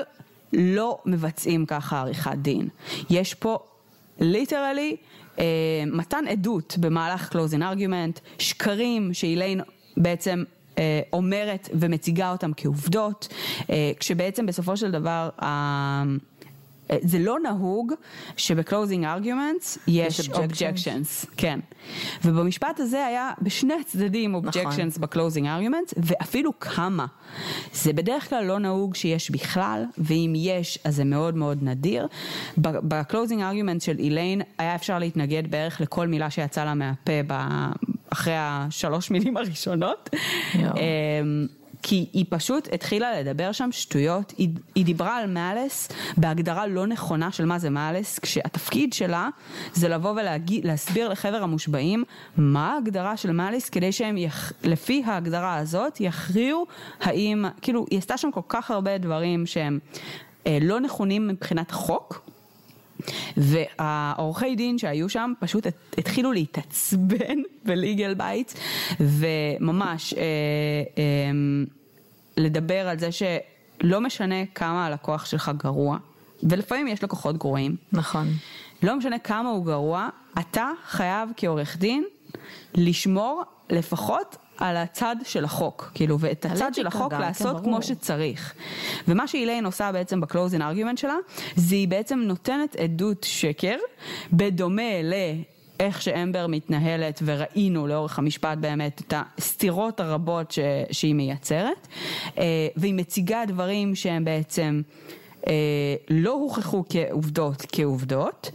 לא מבצעים ככה עריכת דין. יש פה ליטרלי אה, מתן עדות במהלך closing argument, שקרים שאיליין בעצם אה, אומרת ומציגה אותם כעובדות, אה, כשבעצם בסופו של דבר זה לא נהוג שב closing arguments יש objections, כן. ובמשפט הזה היה בשני הצדדים objections נכון. ב closing arguments, ואפילו כמה. זה בדרך כלל לא נהוג שיש בכלל, ואם יש אז זה מאוד מאוד נדיר. ב closing arguments של איליין היה אפשר להתנגד בערך לכל מילה שיצאה לה מהפה אחרי השלוש מילים הראשונות. כי היא פשוט התחילה לדבר שם שטויות, היא, היא דיברה על malice בהגדרה לא נכונה של מה זה malice, כשהתפקיד שלה זה לבוא ולהסביר לחבר המושבעים מה ההגדרה של malice כדי שהם יח, לפי ההגדרה הזאת יכריעו האם, כאילו היא עשתה שם כל כך הרבה דברים שהם אה, לא נכונים מבחינת החוק. והעורכי דין שהיו שם פשוט התחילו להתעצבן ב Legal Bytes וממש אה, אה, לדבר על זה שלא משנה כמה הלקוח שלך גרוע, ולפעמים יש לקוחות גרועים. נכון. לא משנה כמה הוא גרוע, אתה חייב כעורך דין לשמור לפחות על הצד של החוק, כאילו, ואת הצד של החוק גם, לעשות כן, כמו שצריך. ומה שאיליין עושה בעצם בקלוזין ארגומנט שלה, זה היא בעצם נותנת עדות שקר, בדומה ל... איך שאמבר מתנהלת וראינו לאורך המשפט באמת את הסתירות הרבות ש, שהיא מייצרת אה, והיא מציגה דברים שהם בעצם אה, לא הוכחו כעובדות כעובדות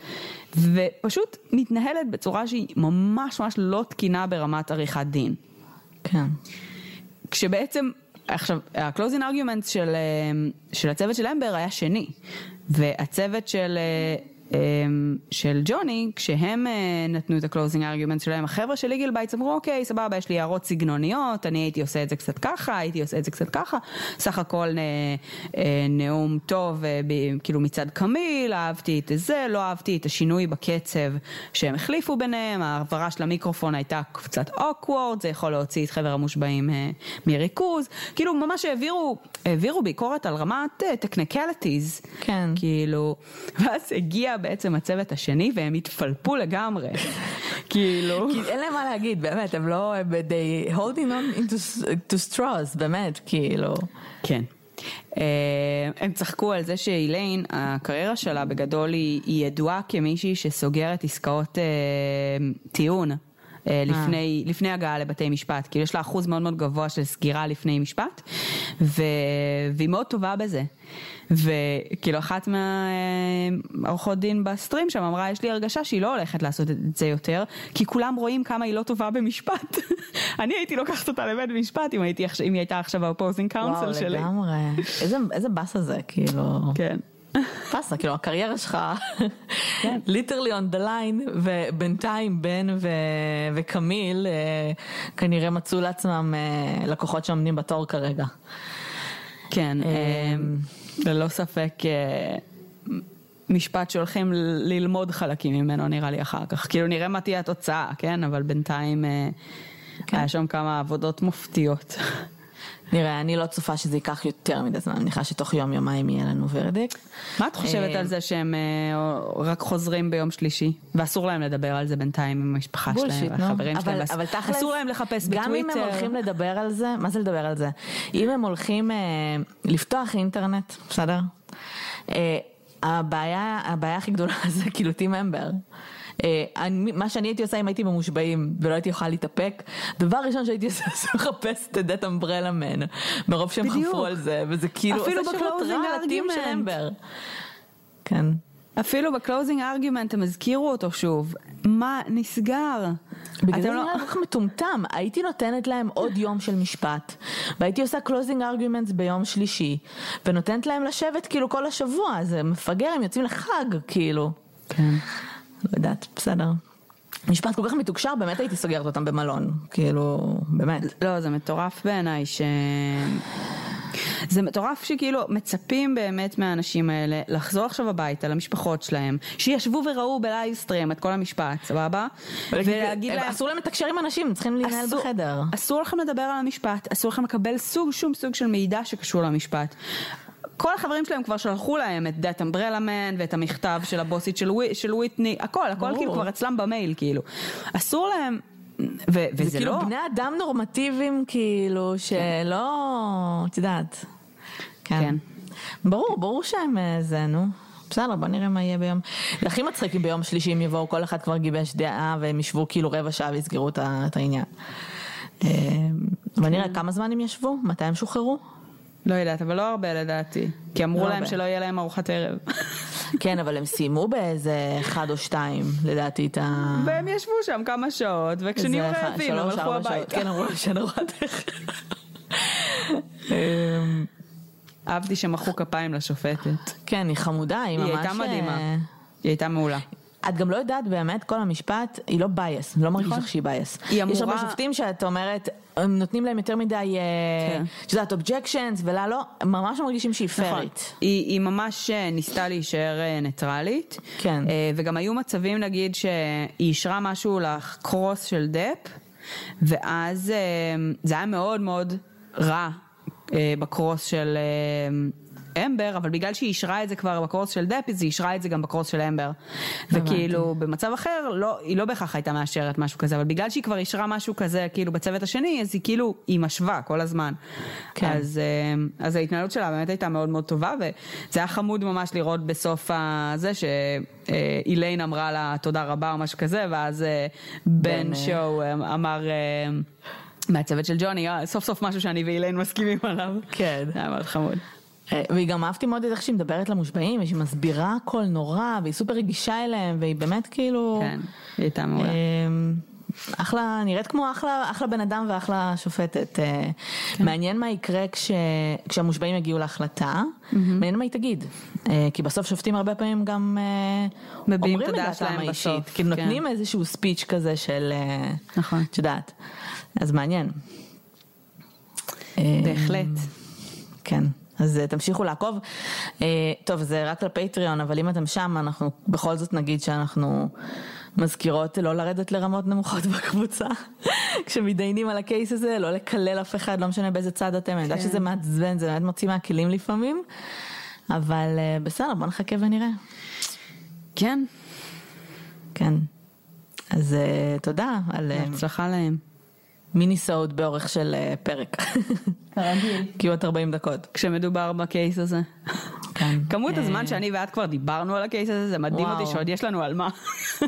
ופשוט מתנהלת בצורה שהיא ממש ממש לא תקינה ברמת עריכת דין. כן. כשבעצם עכשיו, ה-closing arguments של, אה, של הצוות של אמבר היה שני, והצוות של אמ, של ג'וני, כשהם אה, נתנו את ה-closing argument שלהם, החבר'ה של Legal Bytes אמרו, אוקיי, סבבה, יש לי הערות סגנוניות, אני הייתי עושה את זה קצת ככה, הייתי עושה את זה קצת ככה, סך הכל אה, אה, נאום טוב, כאילו מצד קמיל, אהבתי את זה, לא אהבתי את השינוי בקצב שהם החליפו ביניהם, העברה של המיקרופון הייתה קצת awkward, זה יכול להוציא את חבר המושבעים מריכוז, כאילו ממש העבירו, העבירו ביקורת על רמת technicalities, כן, כאילו, ואז הגיע בעצם הצוות השני והם התפלפו לגמרי. כאילו. כי אין להם מה להגיד, באמת, הם לא, they holding on into, to straws, באמת, כאילו. כן. Uh, הם צחקו על זה שאיליין, הקריירה שלה בגדול היא, היא ידועה כמישהי שסוגרת עסקאות uh, טיעון אה, לפני, לפני הגעה לבתי משפט, כאילו יש לה אחוז מאוד מאוד גבוה של סגירה לפני משפט, ו... והיא מאוד טובה בזה. וכאילו אחת מהעורכות דין ב stream שם אמרה, יש לי הרגשה שהיא לא הולכת לעשות את זה יותר, כי כולם רואים כמה היא לא טובה במשפט. אני הייתי לוקחת אותה לבית משפט אם, הייתי, אם היא הייתה עכשיו ה opposing counsel שלי. וואו, לגמרי. איזה, איזה באסה זה, כאילו. כן. באסה, כאילו הקריירה שלך, ליטרלי on the line, ובינתיים בן ו... וקמיל אה, כנראה מצאו לעצמם אה, לקוחות שעומדים בתור כרגע. כן, אה, ללא ספק. משפט שהולכים ללמוד חלקים ממנו נראה לי אחר כך. כאילו נראה מה תהיה התוצאה, כן? אבל בינתיים כן. היה שם כמה עבודות מופתיות. נראה, אני לא צופה שזה ייקח יותר מדי זמן, אני מניחה שתוך יום יומיים יהיה לנו ורדיק. מה את חושבת על זה שהם רק חוזרים ביום שלישי, ואסור להם לדבר על זה בינתיים עם המשפחה שלהם והחברים שלהם, אבל תכלס, אסור להם לחפש בטוויטר. גם אם הם הולכים לדבר על זה, מה זה לדבר על זה? אם הם הולכים לפתוח אינטרנט, בסדר? הבעיה, הבעיה הכי גדולה זה כאילו טים אמבר. אה, אני, מה שאני הייתי עושה אם הייתי במושבעים ולא הייתי יכולה להתאפק, דבר ראשון שהייתי עושה זה לחפש את הדט אמברלה מן, מרוב שהם חפרו על זה, וזה כאילו ל team של אמבר. כן. אפילו ב closing argument הם הזכירו אותו שוב. מה נסגר? בגלל זה לא- נראה לך מטומטם, הייתי נותנת להם עוד יום של משפט, והייתי עושה closing argument ביום שלישי, ונותנת להם לשבת כאילו כל השבוע, זה מפגר, הם יוצאים לחג, כאילו. כן. לא יודעת, בסדר. משפט כל כך מתוקשר, באמת הייתי סוגרת אותם במלון, כאילו, באמת. לא, זה מטורף בעיניי ש... זה מטורף שכאילו מצפים באמת מהאנשים האלה לחזור עכשיו הביתה למשפחות שלהם, שישבו וראו ב livestream את כל המשפט, סבבה? ולהגיד להם... אסור להם לתקשר עם אנשים, צריכים לנהל בחדר. אסור לכם לדבר על המשפט, אסור לכם לקבל סוג, שום סוג של מידע שקשור למשפט. כל החברים שלהם כבר שלחו להם את that umbrella man ואת המכתב של הבוסית של, ווי, של וויטני, הכל, הכל ברור. כאילו כבר אצלם במייל, כאילו. אסור להם, ו- וזה זה כאילו לא... בני אדם נורמטיביים, כאילו, שלא, את יודעת. כן. כן. ברור, ברור שהם אה, זה, נו. בסדר, בוא נראה מה יהיה ביום. זה הכי מצחיק אם ביום שלישי הם יבואו, כל אחד כבר גיבש דעה והם ישבו כאילו רבע שעה ויסגרו את העניין. בוא כן. נראה כמה זמן הם ישבו, מתי הם שוחררו? לא יודעת, אבל לא הרבה לדעתי. כי אמרו לא להם הרבה. שלא יהיה להם ארוחת ערב. כן, אבל הם סיימו באיזה אחד או שתיים, לדעתי, את ה... והם ישבו שם כמה שעות, וכשנהיו רעבים הם הלכו הביתה. כן, אמרו להם שאין ארוחת ערב. אהבתי שמחאו כפיים לשופטת. כן, היא חמודה, היא ממש... היא הייתה מדהימה. אה, היא הייתה מעולה. את גם לא יודעת באמת, כל המשפט, היא לא biased, לא מרגיש נכון. לך שהיא biased. היא אמורה... יש הרבה שופטים שאת אומרת, הם נותנים להם יותר מדי, אה, כן. את יודעת, objections ולה לא, ממש לא מרגישים שהיא נכון. פיירית. היא, היא ממש אה, ניסתה להישאר ניטרלית. כן. וגם היו מצבים, נגיד, שהיא אישרה משהו ל cross של דפ, ואז זה היה מאוד מאוד רע בקרוס של אמבר, אבל בגלל שהיא אישרה את זה כבר בקורס של דפיס, היא אישרה את זה גם בקורס של אמבר. וכאילו, במצב אחר, לא, היא לא בהכרח הייתה מאשרת משהו כזה, אבל בגלל שהיא כבר אישרה משהו כזה, כאילו, בצוות השני, אז היא כאילו, היא משווה כל הזמן. כן. אז, אה, אז ההתנהלות שלה באמת הייתה מאוד מאוד טובה, וזה היה חמוד ממש לראות בסוף הזה, שאיליין אמרה לה תודה רבה או משהו כזה, ואז אה, בן שואו אה, אמר... מהצוות של ג'וני, סוף סוף משהו שאני ואיליין מסכימים עליו. כן. היה מאוד חמוד. אה, והיא גם אהבתי מאוד את איך שהיא מדברת למושבעים, ושהיא מסבירה הכל נורא, והיא סופר רגישה אליהם, והיא באמת כאילו... כן, היא הייתה מעולה. אמ, אחלה, נראית כמו אחלה, אחלה בן אדם ואחלה שופטת. אה, כן. מעניין מה יקרה כש, כשהמושבעים יגיעו להחלטה, mm-hmm. מעניין מה היא תגיד. אה, כי בסוף שופטים הרבה פעמים גם אומרים את דעתם האישית. כי כן. נותנים איזשהו ספיץ' כזה של... נכון. את יודעת. אז מעניין. בהחלט. כן. אז אה, תמשיכו לעקוב. אה, טוב, זה רק לפטריון, אבל אם אתם שם, אנחנו בכל זאת נגיד שאנחנו מזכירות לא לרדת לרמות נמוכות בקבוצה. כשמתדיינים על הקייס הזה, לא לקלל אף אחד, לא משנה באיזה צד אתם. אני יודעת כן. שזה מעצבן, זה באמת מוציא מהכלים לפעמים, אבל אה, בסדר, בוא נחכה ונראה. כן. כן. אז תודה על... בהצלחה להם. מיני סוד באורך של פרק. כרגיל. כמעט 40 דקות. כשמדובר בקייס הזה. כן. כמות אה, הזמן שאני ואת כבר דיברנו על הקייס הזה, זה מדהים. אותי שעוד יש לנו על מה.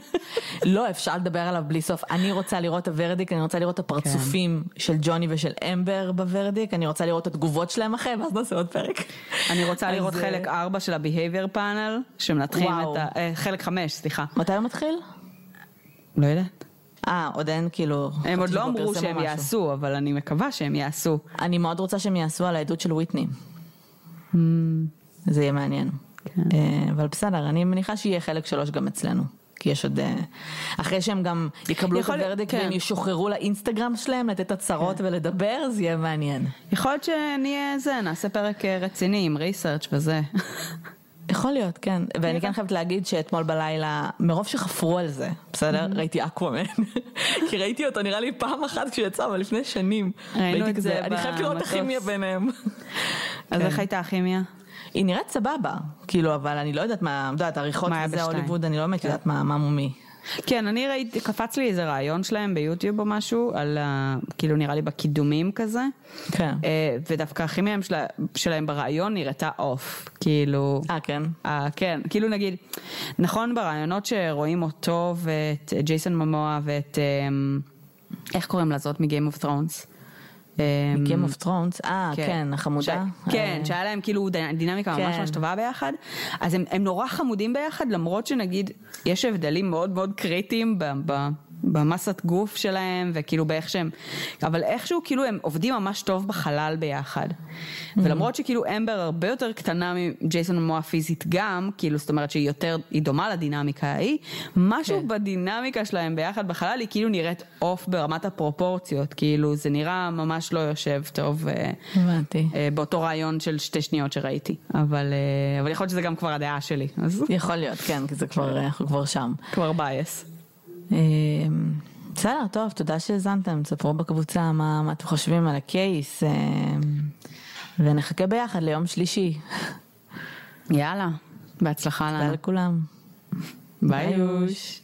לא, אפשר לדבר עליו בלי סוף. אני רוצה לראות את הוורדיק, אני רוצה לראות את הפרצופים של ג'וני ושל אמבר בוורדיק, אני רוצה לראות את התגובות שלהם אחרי, ואז נעשה עוד פרק. אני רוצה לראות אה, חלק 4 של ה-Behavior Panel, שמנתחים. את ה... אה, חלק 5, סליחה. מתי הוא מתחיל? לא יודעת. אה, עוד אין כאילו... הם עוד לא אמרו שהם משהו. יעשו, אבל אני מקווה שהם יעשו. אני מאוד רוצה שהם יעשו על העדות של וויטני. זה יהיה מעניין. כן. אה, אבל בסדר, אני מניחה שיהיה חלק שלוש גם אצלנו. כי יש עוד... אה, אחרי שהם גם יקבלו את הוורדיק כן. והם ישוחררו לאינסטגרם שלהם לתת הצהרות ולדבר, זה יהיה מעניין. יכול להיות שנהיה זה, נעשה פרק אה, רציני עם ריסרצ' וזה. יכול להיות, כן. ואני כן חייבת להגיד שאתמול בלילה, מרוב שחפרו על זה, בסדר? ראיתי אקוואמן. כי ראיתי אותו נראה לי פעם אחת כשהוא יצא, אבל לפני שנים. ראינו את זה אני חייבת לראות את במטוס. הכימיה ביניהם. אז כן. איך הייתה הכימיה? היא נראית סבבה, כאילו, אבל אני לא יודעת מה, את יודעת, עריכות וזה? הוליווד, אני לא באמת כן. יודעת מה מומי. כן, אני ראיתי, קפץ לי איזה רעיון שלהם ביוטיוב או משהו, על ה... כאילו נראה לי בקידומים כזה. כן. אה, ודווקא הכימיה שלה, שלהם ברעיון נראתה אוף, כאילו... אה, כן? אה, כן, כאילו נגיד, נכון ברעיונות שרואים אותו ואת ג'ייסון ממואה ואת, אמ, איך קוראים לזאת מ-Game of Thrones? אמ, Game of Thrones, אה, כן, החמודה. ש... כן, אה, שהיה להם כאילו דינמיקה ממש כן. ממש טובה ביחד, אז הם, הם נורא חמודים ביחד, למרות שנגיד, יש הבדלים מאוד מאוד קריטיים ב... במסת גוף שלהם וכאילו באיך שהם, אבל איכשהו כאילו הם עובדים ממש טוב בחלל ביחד. ולמרות שכאילו אמבר הרבה יותר קטנה מג'ייסון מואה פיזית גם, כאילו זאת אומרת שהיא יותר, היא דומה לדינמיקה ההיא, משהו כן. בדינמיקה שלהם ביחד בחלל היא כאילו נראית off ברמת הפרופורציות, כאילו זה נראה ממש לא יושב טוב. אה, הבנתי. אה, באותו רעיון של שתי שניות שראיתי, אבל, אה, אבל יכול להיות שזה גם כבר הדעה שלי, אז יכול להיות, כן, כי זה כבר, אנחנו כבר שם. כבר biased. אה, בסדר, טוב, תודה שהאזנתם, תספרו בקבוצה מה מה אתם חושבים על הקייס, אה, ונחכה ביחד ליום שלישי. יאללה, בהצלחה תודה לנו. לכולם. ביי יוש.